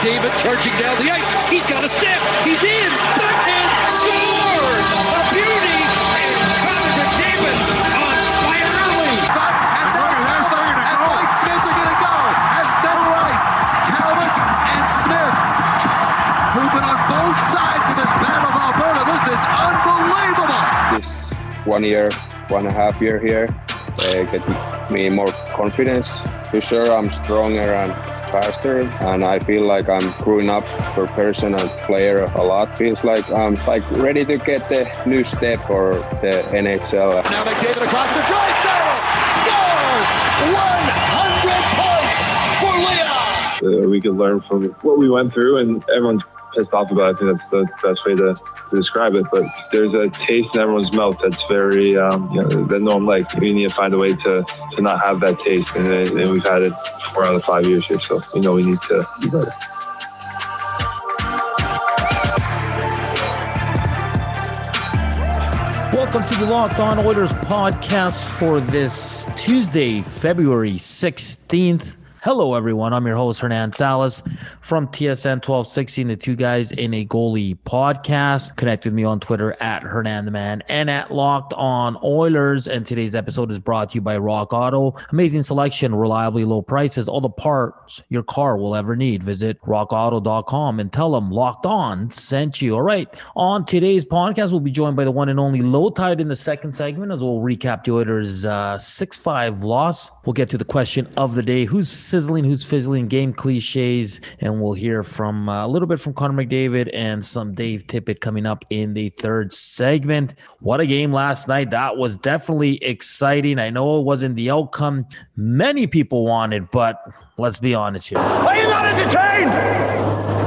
McDavid charging down the ice. He's got a step. He's in. Backhand score. A beauty. And Connor McDavid on fire early. And there's the, and Mike Smith are going to go. And center ice, Talbot and Smith, who've been on both sides of this battle of Alberta. This is unbelievable. this one year, one and a half year here, uh, get me more confidence. For sure, I'm stronger and faster, and I feel like I'm growing up for person and player a lot. Feels like I'm like ready to get the new step for the NHL. Now McDavid across the drive center. Scores 100 points for Leon. uh, we could learn from what we went through, and everyone's pissed off about. I think that's the best way to, to describe it. But there's a taste in everyone's mouth that's very, um, you know, that no one likes. We need to find a way to, to not have that taste, and, and we've had it four out of five years here, so we know we need to be better. Welcome to the Locked On Oilers podcast for this Tuesday, February 16th. Hello, everyone. I'm your host, Hernan Salas from TSN 1216, the two guys in a goalie podcast. Connect with me on Twitter at Hernan the Man and at Locked On Oilers. And today's episode is brought to you by Rock Auto. Amazing selection, reliably low prices, all the parts your car will ever need. Visit rockauto.com and tell them Locked On sent you. All right. On today's podcast, we'll be joined by the one and only Low Tide in the second segment as we'll recap the Oilers' uh, 6 5 loss. We'll get to the question of the day who's sizzling, who's fizzling, game cliches, and we'll hear from uh, a little bit from Connor McDavid and some Dave Tippett coming up in the third segment. What a game last night! That was definitely exciting. I know it wasn't the outcome many people wanted, but let's be honest here. Are you not entertained?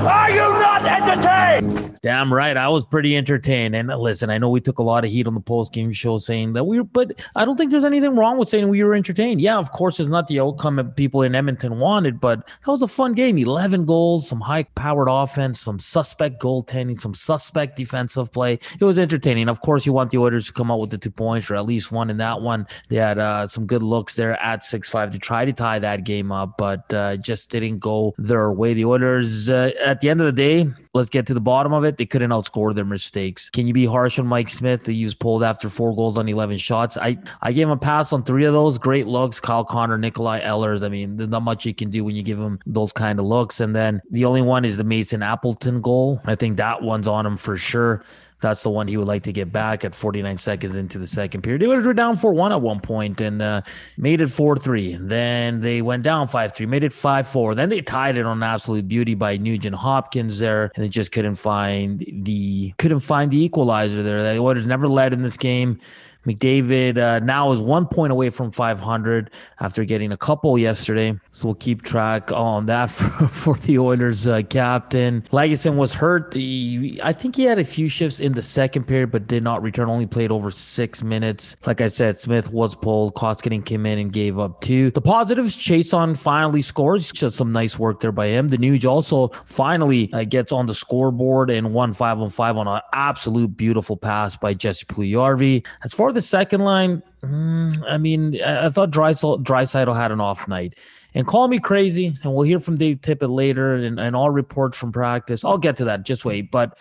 Are you not entertained? Damn right. I was pretty entertained. And listen, I know we took a lot of heat on the post game show saying that we were, but I don't think there's anything wrong with saying we were entertained. Yeah, of course, it's not the outcome that people in Edmonton wanted, but that was a fun game. 11 goals, some high powered offense, some suspect goaltending, some suspect defensive play. It was entertaining. Of course, you want the Oilers to come out with the two points or at least one in that one. They had uh, some good looks there at 6 5 to try to tie that game up, but uh, just didn't go their way. The Oilers, uh, at the end of the day, let's get to the bottom of it. They couldn't outscore their mistakes. Can you be harsh on Mike Smith? He was pulled after four goals on 11 shots. I, I gave him a pass on three of those. Great looks. Kyle Connor, Nikolai Ehlers. I mean, there's not much you can do when you give him those kind of looks. And then the only one is the Mason Appleton goal. I think that one's on him for sure. That's the one he would like to get back at 49 seconds into the second period. They were down 4 1 at one point and uh, made it 4 3. Then they went down 5 3, made it 5 4. Then they tied it on absolute beauty by Nugent Hopkins there, and they just couldn't find the couldn't find the equalizer there. The Oilers never led in this game. McDavid uh, now is one point away from 500 after getting a couple yesterday. So we'll keep track on that for, for the Oilers uh, captain. Lagesson was hurt. He, I think he had a few shifts in the second period, but did not return. Only played over six minutes. Like I said, Smith was pulled. Koskinen came in and gave up two. The positives, Chiasson finally scores. Just some nice work there by him. The Nuge also finally uh, gets on the scoreboard and won five on five on an absolute beautiful pass by Jesse Puljujarvi. As far the second line, mm, I mean, I, thought Draisaitl had an off night. And call me crazy, and we'll hear from Dave Tippett later, and, and I'll report from practice. I'll get to that. Just wait. But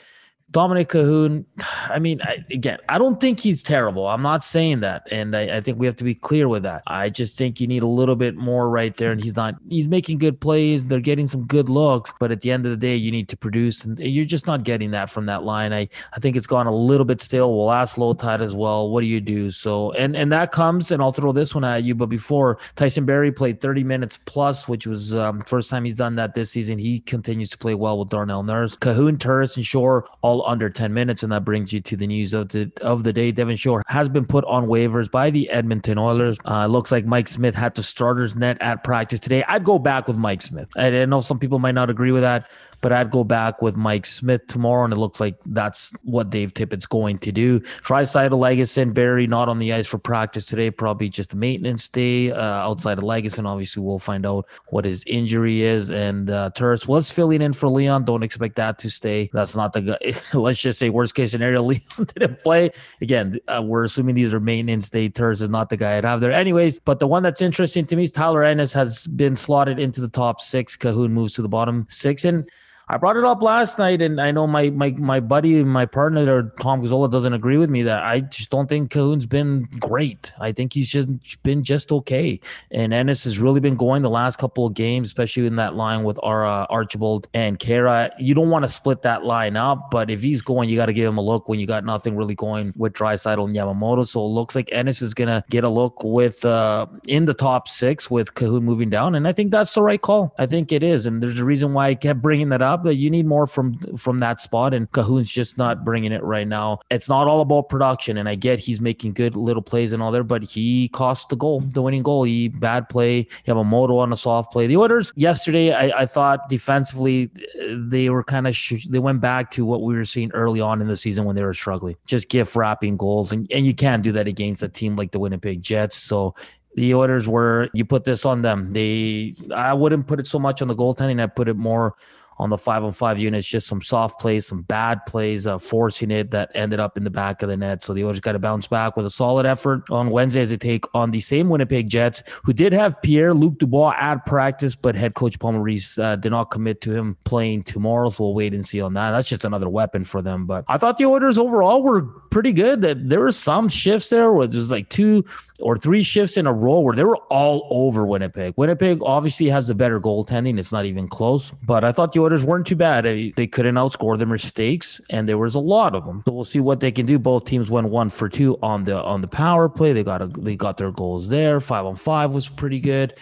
Dominic Kahun, I mean, I, again, I don't think he's terrible. I'm not saying that. And I, I, think we have to be clear with that. I just think you need a little bit more right there. And he's not, he's making good plays. They're getting some good looks. But at the end of the day, you need to produce. And you're just not getting that from that line. I, I think it's gone a little bit still. We'll ask Low Tide as well. What do you do? So, and, and that comes, and I'll throw this one at you. But before Tyson Barrie played 30 minutes plus, which was um, first time he's done that this season, he continues to play well with Darnell Nurse. Kahun, Turris, and Shore all under 10 minutes. And that brings you to the news of the of the day. Devin Shore has been put on waivers by the Edmonton Oilers. Uh, looks like Mike Smith had the starters net at practice today. I'd go back with Mike Smith. I, I know some people might not agree with that. But I'd go back with Mike Smith tomorrow, and it looks like that's what Dave Tippett's going to do. Draisaitl, Lagesson, Barrie not on the ice for practice today, probably just a maintenance day. Uh, outside of Lagesson, obviously we'll find out what his injury is, and uh, Turris was filling in for Leon. Don't expect that to stay. That's not the guy. Let's just say worst case scenario, Leon didn't play again. Uh, we're assuming these are maintenance day. Turris is not the guy I'd have there, anyways. But the one that's interesting to me is Tyler Ennis has been slotted into the top six. Kahun moves to the bottom six, and I brought it up last night, and I know my my my buddy, my partner Tom Gazzola, doesn't agree with me that I just don't think Kahun's been great. I think he's just been just okay. And Ennis has really been going the last couple of games, especially in that line with uh, Archibald and Khaira. You don't want to split that line up, but if he's going, you got to give him a look when you got nothing really going with Draisaitl and Yamamoto. So it looks like Ennis is gonna get a look with uh in the top six with Kahun moving down, and I think that's the right call. I think it is, and there's a reason why I kept bringing that up that you need more from from that spot, and Kahun's just not bringing it right now. It's not all about production, and I get he's making good little plays and all there, but he cost the goal, the winning goal. He bad play. You have a moto on a soft play. The Oilers yesterday, I, I thought defensively they were kind of sh- they went back to what we were seeing early on in the season when they were struggling, just gift wrapping goals, and and you can't do that against a team like the Winnipeg Jets. So the Oilers were you put this on them. They I wouldn't put it so much on the goaltending. I put it more on the five on five units, just some soft plays, some bad plays, uh, forcing it that ended up in the back of the net. So the Oilers got to bounce back with a solid effort on Wednesday as they take on the same Winnipeg Jets, who did have Pierre Luc Dubois at practice, but head coach Paul Maurice uh, did not commit to him playing tomorrow. So we'll wait and see on that. That's just another weapon for them. But I thought the Oilers overall were pretty good. That there were some shifts there where there's like two or three shifts in a row where they were all over Winnipeg. Winnipeg obviously has the better goaltending. It's not even close, but I thought the Oilers weren't too bad. They couldn't outscore their mistakes, and there was a lot of them. So we'll see what they can do. Both teams went one for two on the on the power play. They got a, they got their goals there. Five on five was pretty good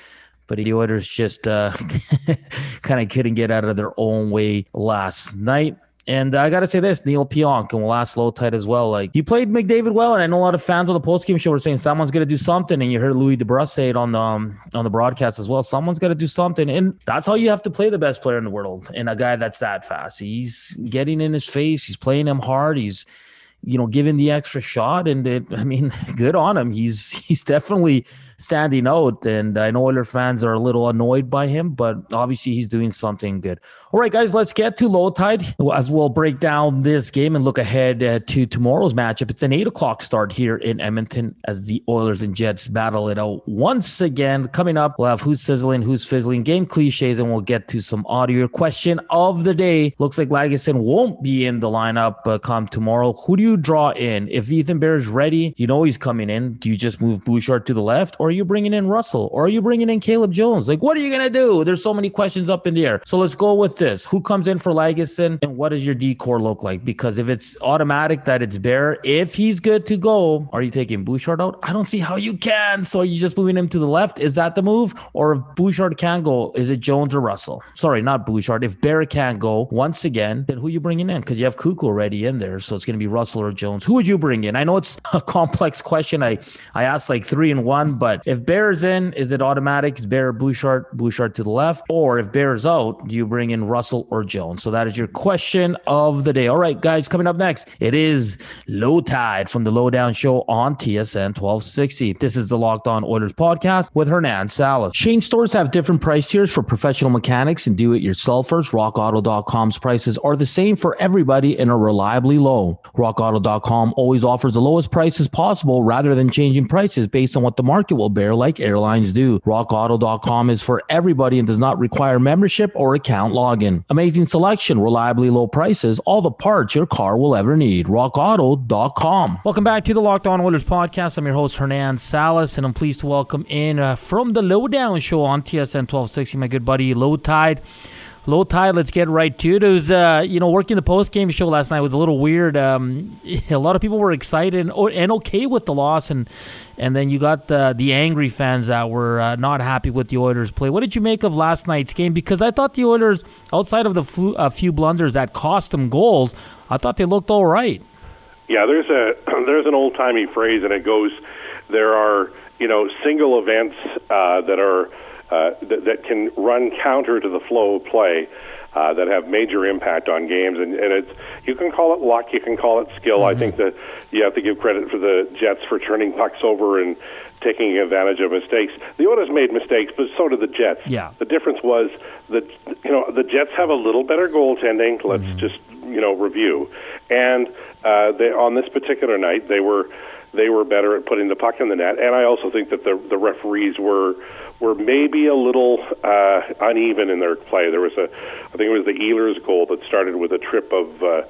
but the Oilers just uh, kind of couldn't get out of their own way last night. And I got to say this, Neal Pionk, and ask Low Tide as well. Like he played McDavid well, and I know a lot of fans on the post game show were saying someone's going to do something, and you heard Louie DeBrusk say it on the um, on the broadcast as well. Someone's got to do something, and that's how you have to play the best player in the world, and a guy that's that fast. He's getting in his face, he's playing him hard, he's you know giving the extra shot, and it, I mean, good on him. He's he's definitely standing out. And I know Oilers fans are a little annoyed by him, but obviously he's doing something good. All right, guys, let's get to low tide as we'll break down this game and look ahead uh, to tomorrow's matchup. It's an eight o'clock start here in Edmonton as the Oilers and Jets battle it out once again. Coming up, we'll have who's sizzling, who's fizzling, game cliches, and we'll get to some audio. Question of the day looks like Lagesson won't be in the lineup uh, come tomorrow. Who do you draw in? If Ethan Bear is ready, you know he's coming in. Do you just move Bouchard to the left, or are you bringing in Russell, or are you bringing in Caleb Jones? Like, what are you gonna do? There's so many questions up in the air. So let's go with this. Who comes in for Lagesson and what does your decor look like? Because if it's automatic that it's Bear, if he's good to go, are you taking Bouchard out? I don't see how you can. So are you just moving him to the left? Is that the move? Or if Bouchard can go, is it Jones or Russell? Sorry, not Bouchard. If Bear can't go once again, then who are you bringing in? Because you have Cuckoo already in there. So it's going to be Russell or Jones. Who would you bring in? I know it's a complex question. I, I asked like three and one, but if Bear's in, is it automatic? Is Bear Bouchard, Bouchard to the left? Or if Bear's out, do you bring in Russell or Jones? So that is your question of the day. All right, guys, coming up next, it is Low Tide from the Lowdown Show on TSN 1260. This is the Locked On Oilers podcast with Hernan Salas. Chain stores have different price tiers for professional mechanics and do it yourselfers. RockAuto.com's prices are the same for everybody and are reliably low. RockAuto.com always offers the lowest prices possible rather than changing prices based on what the market will bear, like airlines do. RockAuto.com is for everybody and does not require membership or account login. Amazing selection, reliably low prices, all the parts your car will ever need. RockAuto.com. Welcome back to the Locked On Oilers podcast. I'm your host, Hernan Salas, and I'm pleased to welcome in uh, from the Lowdown Show on TSN 1260, my good buddy, Low Tide. Low tide. Let's get right to it. It was, uh, you know, working the post game show last night was a little weird. Um, a lot of people were excited and, and, okay with the loss, and and then you got the the angry fans that were uh, not happy with the Oilers' play. What did you make of last night's game? Because I thought the Oilers, outside of the few, a few blunders that cost them goals, I thought they looked all right. Yeah, there's a there's an old timey phrase, and it goes, there are you know single events uh, that are uh, that, that can run counter to the flow of play. uh, that have major impact on games. And, and it's you can call it luck, you can call it skill. Mm-hmm. I think that you have to give credit for the Jets for turning pucks over and taking advantage of mistakes. The Oilers made mistakes, but so did the Jets. Yeah. The difference was that you know the Jets have a little better goaltending. Let's mm-hmm. just you know review, and uh, they on this particular night they were they were better at putting the puck in the net, and I also think that the the referees were were maybe a little uh, uneven in their play. There was a, I think it was the Ehlers goal that started with a trip of. Uh,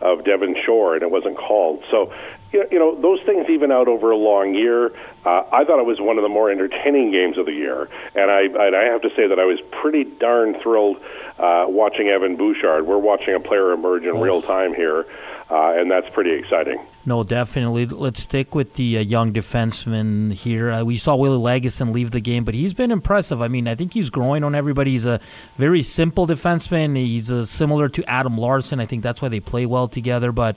of Devin Shore, and it wasn't called. So, you know, those things even out over a long year. Uh, I thought it was one of the more entertaining games of the year, and I, and I have to say that I was pretty darn thrilled uh, watching Evan Bouchard. We're watching a player emerge in real time here uh, and that's pretty exciting. No, definitely. Let's stick with the uh, young defenseman here. Uh, we saw Willie Lagesson leave the game, but he's been impressive. I mean, I think he's growing on everybody. He's a very simple defenseman. He's uh, similar to Adam Larsson. I think that's why they play well together. But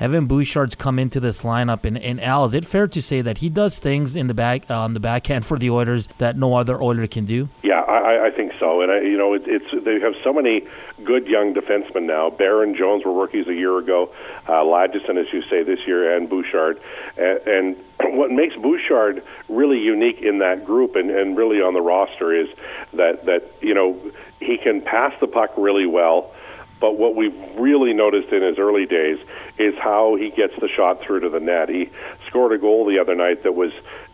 Evan Bouchard's come into this lineup, and, and Al, is it fair to say that he does things in the back uh, on the backhand for the Oilers that no other Oiler can do? Yeah, I, I think so. And I, you know, it, it's they have so many good young defensemen now. Barron Jones were rookies a year ago. Uh, Lagesson, as you say, this year, and Bouchard. And, and what makes Bouchard really unique in that group and, and really on the roster is that that you know he can pass the puck really well. But what we've really noticed in his early days is how he gets the shot through to the net. He scored a goal the other night that was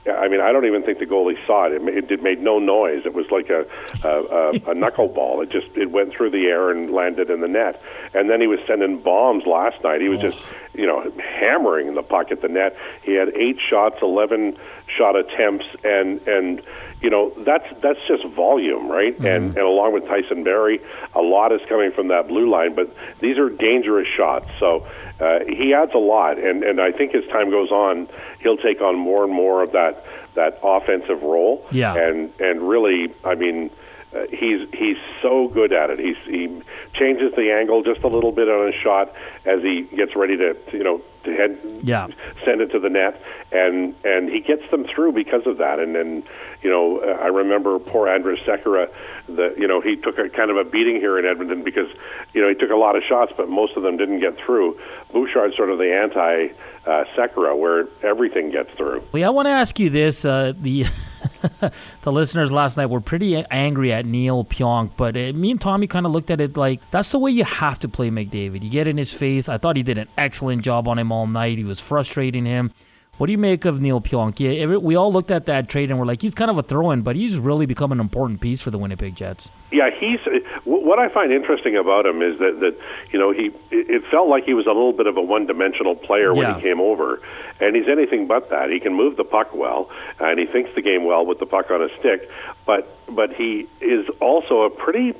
I mean, I don't even think the goalie saw it. It, it made no noise. It was like a, a, a, a knuckleball. It just it went through the air and landed in the net. And then he was sending bombs last night. He was just you know hammering in the puck at the net. He had eight shots, eleven shot attempts, and and you know that's that's just volume, right? Mm-hmm. And and along with Tyson Barrie, a lot is coming from that blue line. But these are dangerous shots. So uh, he adds a lot, and and I think as time goes on, he'll take on more and more of that that offensive role. Yeah. And and really, I mean, uh, he's he's so good at it. He's he changes the angle just a little bit on his shot as he gets ready to you know to head yeah. send it to the net, and and he gets them through because of that. And then you know, uh, I remember poor Andrej Sekera. The you know he took a kind of a beating here in Edmonton because you know he took a lot of shots, but most of them didn't get through. Bouchard's sort of the anti uh, Sekera, where everything gets through. Well, I want to ask you this: uh, the the listeners last night were pretty angry at Neal Pionk, but uh, me and Tommy kind of looked at it like that's the way you have to play McDavid. You get in his face. I thought he did an excellent job on him all night. He was frustrating him. What do you make of Neal Pionk? We all looked at that trade and we're like, he's kind of a throw-in, but he's really become an important piece for the Winnipeg Jets. Yeah, he's. What I find interesting about him is that that you know he. It felt like he was a little bit of a one-dimensional player when yeah. he came over, and he's anything but that. He can move the puck well, and he thinks the game well with the puck on a stick, but but he is also a pretty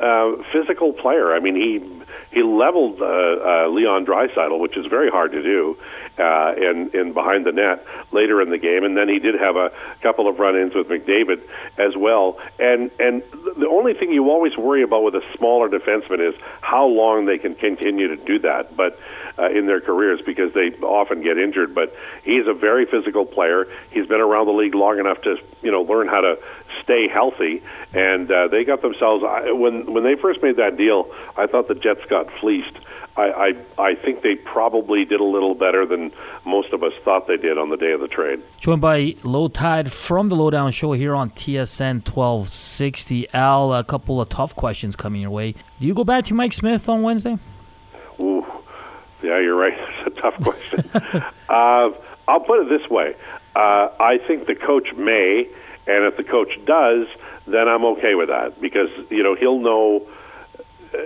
uh, physical player. I mean, he he leveled uh, uh, Leon Draisaitl, which is very hard to do, uh, in in behind the net later in the game, and then he did have a couple of run-ins with McDavid as well. And and the only thing you always worry about with a smaller defenseman is how long they can continue to do that. But uh, in their careers because they often get injured. But he's a very physical player. He's been around the league long enough to you know learn how to stay healthy. And uh, they got themselves I, when when they first made that deal. I thought the Jets got fleeced. I, I, I think they probably did a little better than most of us thought they did on the day of the trade. Joined by Low Tide from the Lowdown Show here on TSN 1260. Al, a couple of tough questions coming your way. Do you go back to Mike Smith on Wednesday? Yeah, you're right. It's a tough question. uh, I'll put it this way: uh, I think the coach may, and if the coach does, then I'm okay with that because you know he'll know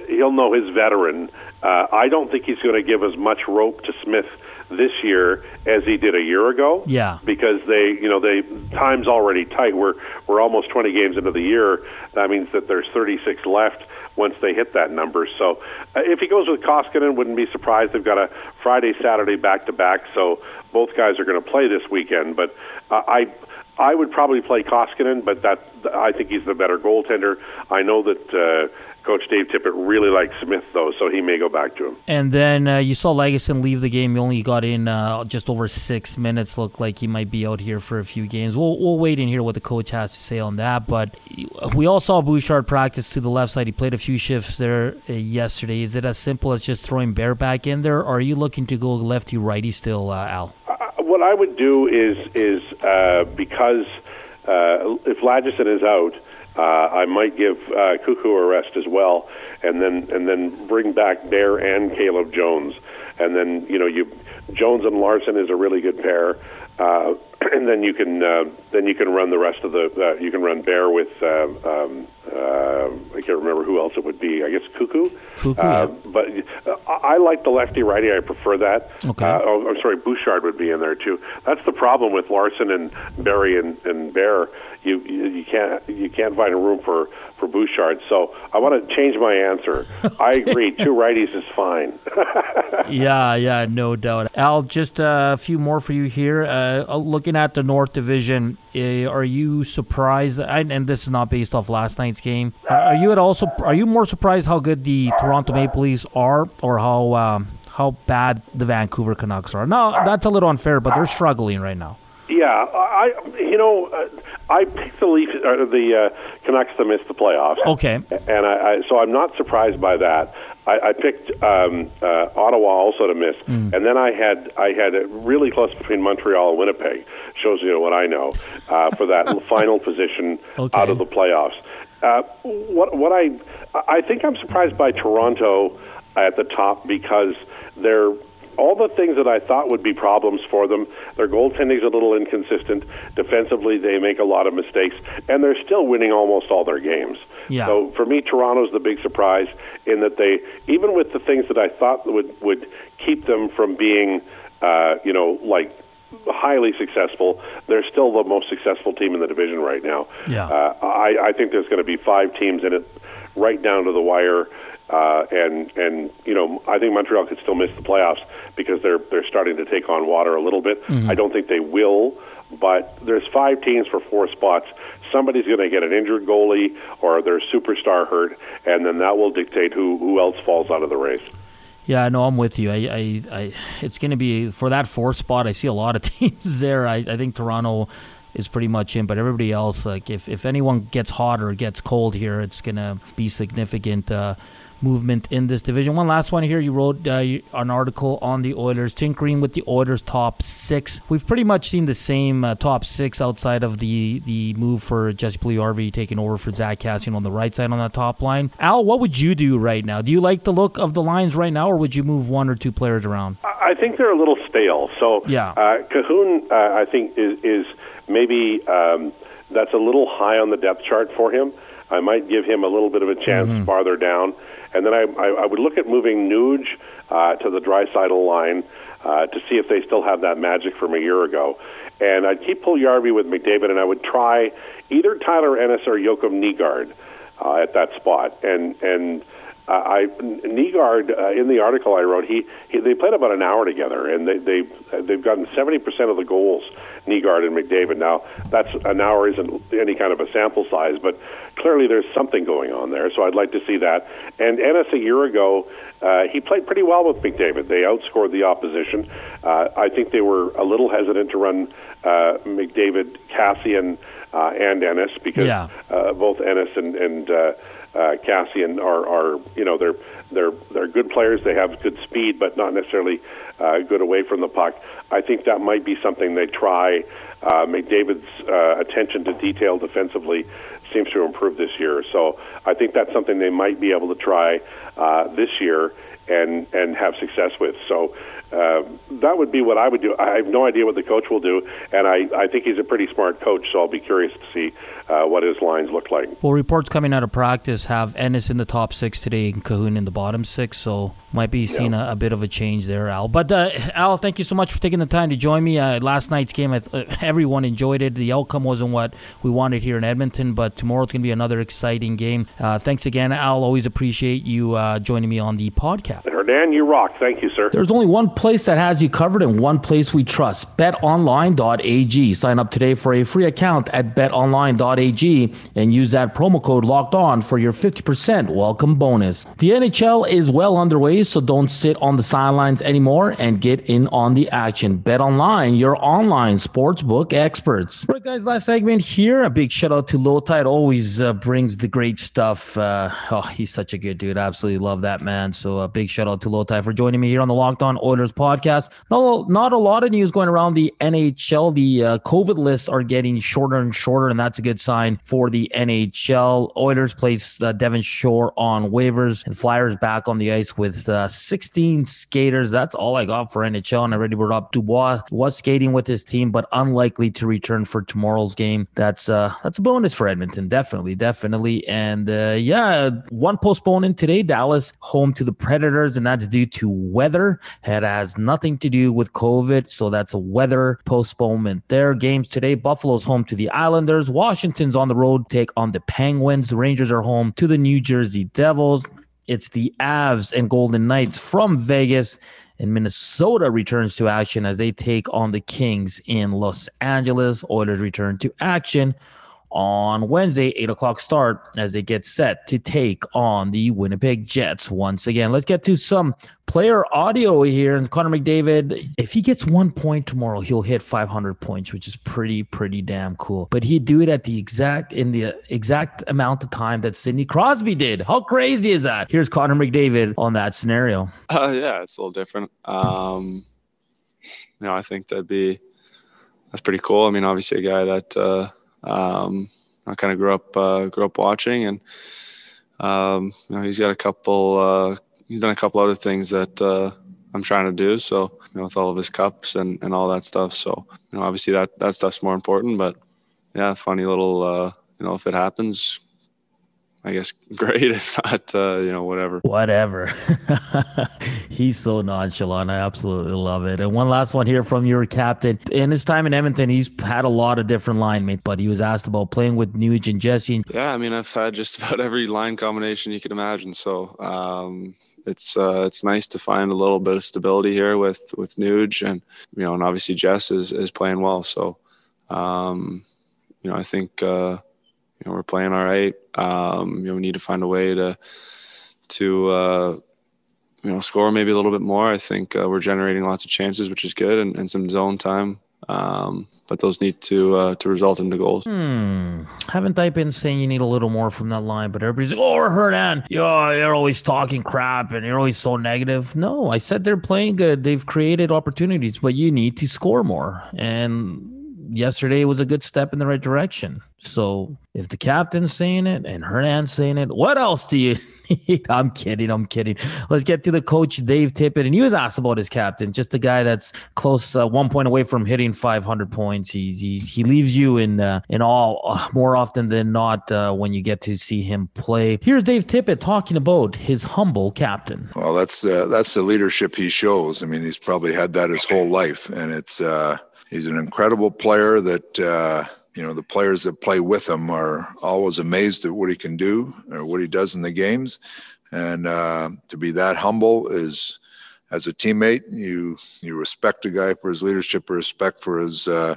he'll know his veteran. Uh, I don't think he's going to give as much rope to Smith this year as he did a year ago. Yeah, because they, you know, they time's already tight. We're we're almost 20 games into the year. That means that there's 36 left once they hit that number. So uh, if he goes with Koskinen, wouldn't be surprised. They've got a Friday, Saturday back to back, so both guys are going to play this weekend. But uh, I. I would probably play Koskinen, but that I think he's the better goaltender. I know that uh, Coach Dave Tippett really likes Smith though, so he may go back to him. And then uh, you saw Lagesson leave the game. He only got in uh, just over six minutes. Looked like he might be out here for a few games. We'll we'll wait and hear what the coach has to say on that. But we all saw Bouchard practice to the left side. He played a few shifts there uh, yesterday. Is it as simple as just throwing Bear back in there, or are you looking to go lefty righty still, uh, Al? What I would do is is uh, because uh, if Lagesson is out, uh, I might give uh, Cuckoo a rest as well, and then and then bring back Bear and Caleb Jones, and then you know you Jones and Larsson is a really good pair. Uh, and then you can uh, then you can run the rest of the uh, you can run bear with uh, um, uh, I can't remember who else it would be I guess cuckoo, Cuckoo, uh, yeah. but uh, I like the lefty righty I prefer that Okay. uh, oh I'm sorry Bouchard would be in there too that's the problem with Larsson and Barrie and, and Bear you, you you can't you can't find a room for for Bouchard so I want to change my answer I agree two righties is fine yeah, yeah, no doubt. Al, just a few more for you here. Uh, looking at the North Division, uh, are you surprised? And and this is not based off last game. Are you at also? Are you more surprised how good the Toronto Maple Leafs are, or how um, how bad the Vancouver Canucks are? No, that's a little unfair, but they're struggling right now. Yeah, I you know uh, I picked the Leafs uh, the uh, Canucks to miss the playoffs. Okay. and I, I so I'm not surprised by that. I, I picked um, uh, Ottawa also to miss, Mm. and then I had I had it really close between Montreal and Winnipeg. Shows you what I know uh, for that final position Okay. out of the playoffs. Uh, what what I I think I'm surprised by Toronto at the top because they're all the things that I thought would be problems for them. Their goaltending's a little inconsistent. Defensively, they make a lot of mistakes, and they're still winning almost all their games. Yeah. So for me, Toronto's the big surprise in that they, even with the things that I thought would would keep them from being, uh, you know, like highly successful, they're still the most successful team in the division right now. Yeah. Uh, I, I think there's going to be five teams in it, right down to the wire. Uh, and and you know I think Montreal could still miss the playoffs because they're they're starting to take on water a little bit. I don't think they will, but there's five teams for four spots. Somebody's going to get an injured goalie or their superstar hurt, and then that will dictate who who else falls out of the race. Yeah, no, I'm with you. I, I, I it's going to be for that fourth spot. I see a lot of teams there. I, I think Toronto is pretty much in, but everybody else, like if if anyone gets hot or gets cold here, it's going to be significant. Uh, movement in this division. One last one here. You wrote uh, an article on the Oilers, tinkering with the Oilers top six. We've pretty much seen the same uh, top six outside of the the move for Jesse Puljujarvi taking over for Zack Kassian on the right side on that top line. Al, what would you do right now? Do you like the look of the lines right now, or would you move one or two players around? I think they're a little stale. So Yeah. uh, Kahun, uh, I think is is maybe um, that's a little high on the depth chart for him. I might give him a little bit of a chance farther down, and then I, I, I would look at moving Nuge uh, to the Draisaitl line uh, to see if they still have that magic from a year ago. And I'd keep Puljujarvi with McDavid, and I would try either Tyler Ennis or Joakim Nygard uh, at that spot. And and uh, I Nygard uh, in the article I wrote, he, he they played about an hour together, and they they they've gotten seventy percent of the goals. Nygard and McDavid. Now that's an hour isn't any kind of a sample size, but clearly there's something going on there. So I'd like to see that. And Ennis a year ago, uh, he played pretty well with McDavid. They outscored the opposition. Uh, I think they were a little hesitant to run uh, McDavid, Kassian, uh, and Ennis because Yeah. uh, both Ennis and, and uh, uh, Kassian are, are you know they're they're they're good players. They have good speed, but not necessarily uh, good away from the puck. I think that might be something they try. Uh, McDavid's uh, attention to detail defensively seems to improve this year, so I think that's something they might be able to try uh, this year and and have success with. So uh, that would be what I would do. I have no idea what the coach will do, and I, I think he's a pretty smart coach, so I'll be curious to see uh, what his lines look like. Well, reports coming out of practice have Ennis in the top six today and Kahun in the bottom six, so might be seeing a, a bit of a change there, Al. But uh, Al, thank you so much for taking the time to join me. Uh, last night's game, I th- uh, everyone enjoyed it. The outcome wasn't what we wanted here in Edmonton, but tomorrow's going to be another exciting game. Uh, thanks again, Al. Always appreciate you uh, joining me on the podcast. Cap. Hernan, you rock. Thank you, sir. There's only one place that has you covered and one place we trust betonline.ag. Sign up today for a free account at betonline.ag and use that promo code locked on for your 50% welcome bonus. The NHL is well underway, so don't sit on the sidelines anymore and get in on the action. Bet online, your online sportsbook experts. All right, guys, last segment here. A big shout out to Low Tide. always uh, brings the great stuff. Uh, oh, he's such a good dude. Absolutely love that man. So a big shout out to Lota for joining me here on the Locked On Oilers podcast. No, not a lot of news going around the NHL. The uh, COVID lists are getting shorter and shorter, and that's a good sign for the NHL. Oilers placed uh, Devin Shore on waivers and Flyers back on the ice with uh, 16 skaters. That's all I got for NHL. And I already brought up Dubois was skating with his team, but unlikely to return for tomorrow's game. That's uh that's a bonus for Edmonton, definitely, definitely. And uh, yeah, one postponement today. Dallas home to the Predators, and that's due to weather. It has nothing to do with COVID, so that's a weather postponement. Their games today: Buffalo's home to the Islanders. Washington's on the road take on the Penguins. The Rangers are home to the New Jersey Devils. It's the Avs and Golden Knights from Vegas. And Minnesota returns to action as they take on the Kings in Los Angeles. Oilers return to action on Wednesday, 8 o'clock start as they get set to take on the Winnipeg Jets once again. Let's get to some player audio here. And Connor McDavid, if he gets one point tomorrow, he'll hit 500 points, which is pretty, pretty damn cool. But he'd do it at the exact, in the exact amount of time that Sidney Crosby did. How crazy is that? Here's Connor McDavid on that scenario. Uh, yeah, it's a little different. Um, you know, I think that'd be, that's pretty cool. I mean, obviously a guy that, uh, um, I kind of grew up uh, grew up watching, and um, you know he's got a couple. Uh, he's done a couple other things that uh, I'm trying to do. So you know, with all of his cups and, and all that stuff. So you know, obviously that that stuff's more important. But yeah, funny little. Uh, you know, if it happens, I guess great. If not, uh, you know, whatever. Whatever. he's so nonchalant. I absolutely love it. And one last one here from your captain. In his time in Edmonton, he's had a lot of different line mates, but he was asked about playing with Nuge and Jesse. Yeah, I mean, I've had just about every line combination you could imagine. So um, it's uh, it's nice to find a little bit of stability here with with Nuge, and you know, and obviously Jess is is playing well. So um, you know, I think. Uh, you know, we're playing all right. Um, you know, we need to find a way to to uh, you know score maybe a little bit more. I think uh, we're generating lots of chances, which is good, and, and some zone time. Um, but those need to uh, to result into goals. Hmm. Haven't I been saying you need a little more from that line? But everybody's like, "Oh, Hernan, you're, you're always talking crap and you're always so negative." No, I said they're playing good. They've created opportunities, but you need to score more. And yesterday was a good step in the right direction. So if the captain's saying it and Hernan's saying it, what else do you need? I'm kidding. I'm kidding. Let's get to the coach, Dave Tippett. And he was asked about his captain, just a guy that's close, uh, one point away from hitting 500 points. He, he, he leaves you in, uh, in all uh, more often than not uh, when you get to see him play. Here's Dave Tippett talking about his humble captain. Well, that's, uh, that's the leadership he shows. I mean, he's probably had that his whole life. And it's, uh, he's an incredible player that uh, you know the players that play with him are always amazed at what he can do or what he does in the games. And uh, to be that humble is as a teammate you you respect a guy for his leadership respect for his uh,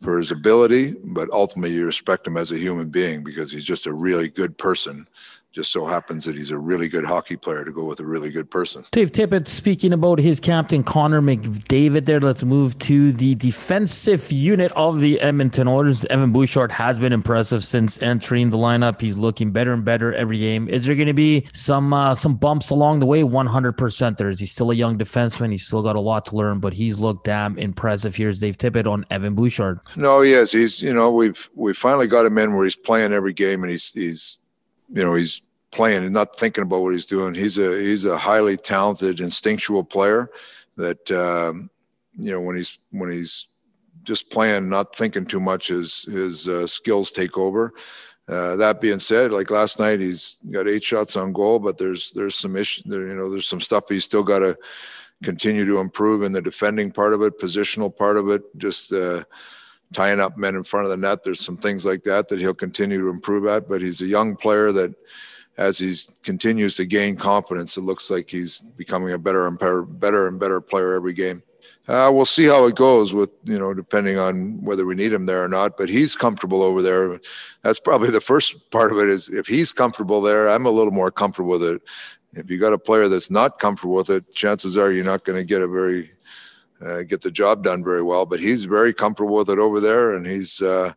for his ability but ultimately you respect him as a human being because he's just a really good person just so happens that he's a really good hockey player to go with a really good person. Dave Tippett speaking about his captain Connor McDavid there. Let's move to the defensive unit of the Edmonton Oilers. Evan Bouchard has been impressive since entering the lineup. He's looking better and better every game. Is there going to be some uh, some bumps along the way? 100% there is. He's still a young defenseman. He's still got a lot to learn, but he's looked damn impressive. Here's Dave Tippett on Evan Bouchard. No, he is. He's, you know, we've we finally got him in where he's playing every game and he's he's you know he's playing and not thinking about what he's doing. He's a he's a highly talented, instinctual player that um, you know when he's when he's just playing, not thinking too much, his his uh, skills take over. Uh, that being said, like last night, he's got eight shots on goal, but there's there's some issue there. You know, there's some stuff he's still got to continue to improve in the defending part of it, positional part of it, just. Uh, tying up men in front of the net. There's some things like that that he'll continue to improve at. But he's a young player that as he continues to gain confidence, it looks like he's becoming a better and better, better and better player every game. Uh, we'll see how it goes with you know depending on whether we need him there or not. But he's comfortable over there. That's probably the first part of it. Is if he's comfortable there, I'm a little more comfortable with it. If you got a player that's not comfortable with it, chances are you're not going to get a very uh, get the job done very well. But he's very comfortable with it over there, and he's uh,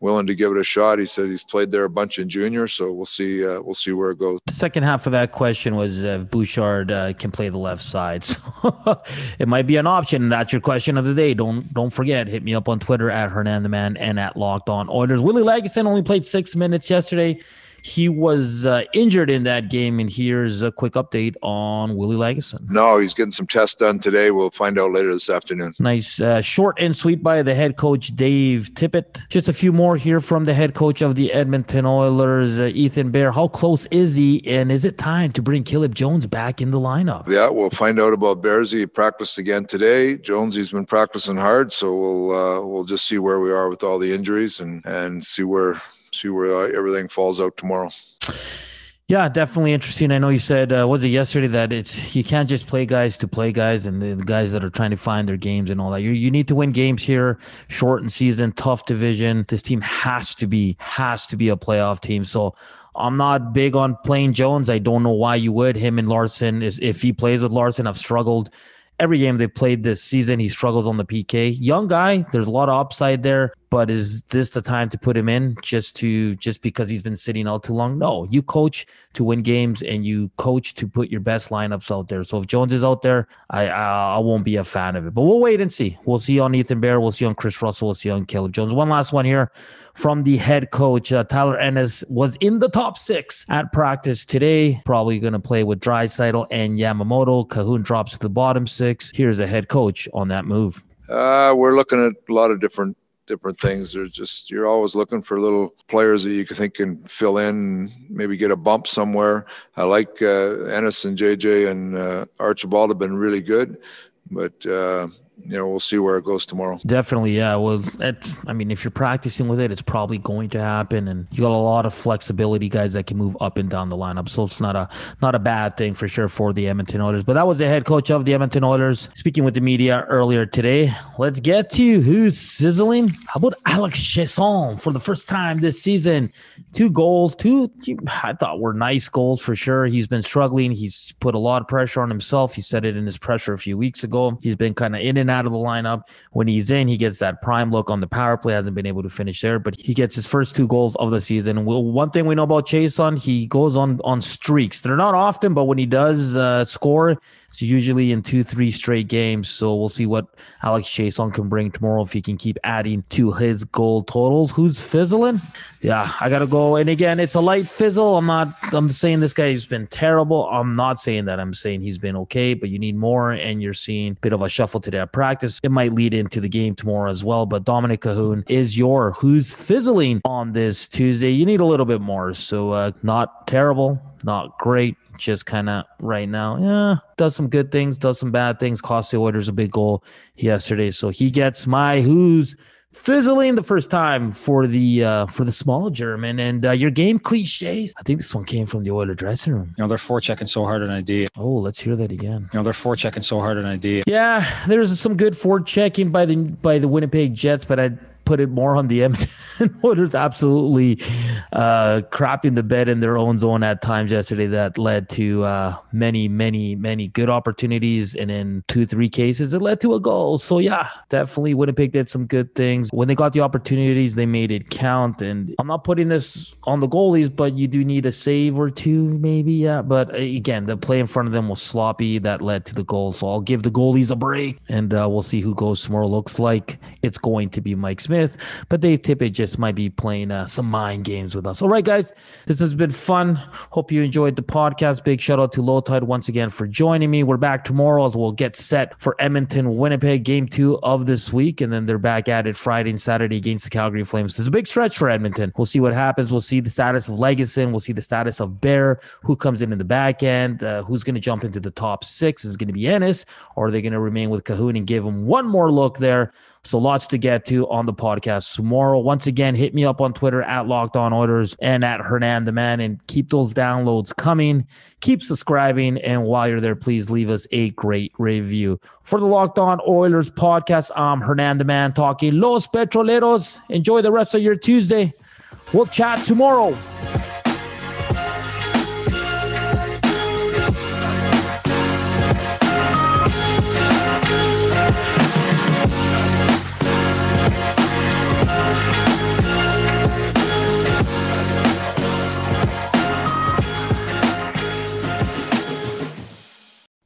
willing to give it a shot. He said he's played there a bunch in junior, so we'll see. Uh, we'll see where it goes. The second half of that question was if Bouchard uh, can play the left side. So it might be an option. That's your question of the day. Don't don't forget. Hit me up on Twitter at Hernan the Man and at Locked On Oilers. Willie Lagesson only played six minutes yesterday. He was uh, injured in that game, and here's a quick update on Willie Lagesson. No, he's getting some tests done today. We'll find out later this afternoon. Nice, uh, short and sweet by the head coach Dave Tippett. Just a few more here from the head coach of the Edmonton Oilers, uh, Ethan Bear. How close is he, and is it time to bring Caleb Jones back in the lineup? Yeah, we'll find out about Bears. He practiced again today. Jones, he's been practicing hard, so we'll uh, we'll just see where we are with all the injuries and and see where see where uh, everything falls out tomorrow. Yeah, definitely interesting. I know you said uh, was it yesterday that it's you can't just play guys to play guys and the guys that are trying to find their games and all that. You you need to win games here. Shortened season, tough division. This team has to be has to be a playoff team. So I'm not big on playing Jones. I don't know why you would. Him and Larsson is if he plays with Larsson, I've struggled every game they've played this season. He struggles on the PK. Young guy, there's a lot of upside there but is this the time to put him in just to just because he's been sitting all too long? No, you coach to win games and you coach to put your best lineups out there. So if Jones is out there, I I, I won't be a fan of it. But we'll wait and see. We'll see on Ethan Bear. We'll see on Kris Russell. We'll see on Caleb Jones. One last one here from the head coach. Uh, Tyler Ennis was in the top six at practice today. Probably going to play with Draisaitl and Yamamoto. Kahun drops to the bottom six. Here's a head coach on that move. Uh, we're looking at a lot of different different things. There's just you're always looking for little players that you can think can fill in, maybe get a bump somewhere. I like uh, Ennis and JJ and uh, Archibald have been really good, but uh, you know, we'll see where it goes tomorrow. Definitely, yeah. Well, that, I mean, if you're practicing with it, it's probably going to happen, and you got a lot of flexibility, guys that can move up and down the lineup. So it's not a not a bad thing for sure for the Edmonton Oilers. But that was the head coach of the Edmonton Oilers speaking with the media earlier today. Let's get to who's sizzling. How about Alex Chiasson for the first time this season? Two goals, two I thought were nice goals for sure. He's been struggling. He's put a lot of pressure on himself. He said it in his pressure a few weeks ago. He's been kind of in and out of the lineup. When he's in, he gets that prime look on the power play. Hasn't been able to finish there, but he gets his first two goals of the season. Well, one thing we know about Chiasson, he goes on on streaks. They're not often, but when he does uh, score, it's usually in two, three straight games. So we'll see what Alex Chiasson can bring tomorrow if he can keep adding to his goal totals. Who's fizzling? Yeah, I gotta go. And again, it's a light fizzle. I'm not. I'm saying this guy's been terrible. I'm not saying that. I'm saying he's been okay, but you need more. And you're seeing a bit of a shuffle today at practice. It might lead into the game tomorrow as well. But Dominic Kahun is your who's fizzling on this Tuesday. You need a little bit more. So uh, not terrible, not great just kind of right now, yeah, does some good things, does some bad things. Cost the Oilers a big goal yesterday, so he gets my who's fizzling the first time for the uh, for the small German. And uh, your game cliches. I think this one came from the Oiler dressing room. You know they're forechecking so hard on idea. Oh, let's hear that again. You know they're forechecking so hard on idea. Yeah, there's some good forechecking by the by the Winnipeg Jets, but I put it more on the Edmonton Oilers absolutely uh, crapping the bed in their own zone at times yesterday that led to uh, many, many, many good opportunities. And in two, three cases, it led to a goal. So, yeah, definitely Winnipeg did some good things. When they got the opportunities, they made it count. And I'm not putting this on the goalies, but you do need a save or two, maybe. Yeah. But uh, again, the play in front of them was sloppy. That led to the goal. So I'll give the goalies a break and uh, we'll see who goes tomorrow. Looks like it's going to be Mike Smith. Smith, but Dave Tippett just might be playing uh, some mind games with us. All right, guys, this has been fun. Hope you enjoyed the podcast. Big shout out to Low Tide once again for joining me. We're back tomorrow as we'll get set for Edmonton Winnipeg game two of this week, and then they're back at it Friday and Saturday against the Calgary Flames. It's a big stretch for Edmonton. We'll see what happens. We'll see the status of Lagesson. We'll see the status of Bear, who comes in in the back end, uh, who's going to jump into the top six. Is it going to be Ennis, or are they going to remain with Kahun and give him one more look there? So lots to get to on the podcast tomorrow. Once again, hit me up on Twitter at Locked On Oilers and at Hernan the Man, and keep those downloads coming. Keep subscribing, and while you're there, please leave us a great review. For the Locked On Oilers podcast, I'm Hernan the Man talking Los Petroleros. Enjoy the rest of your Tuesday. We'll chat tomorrow.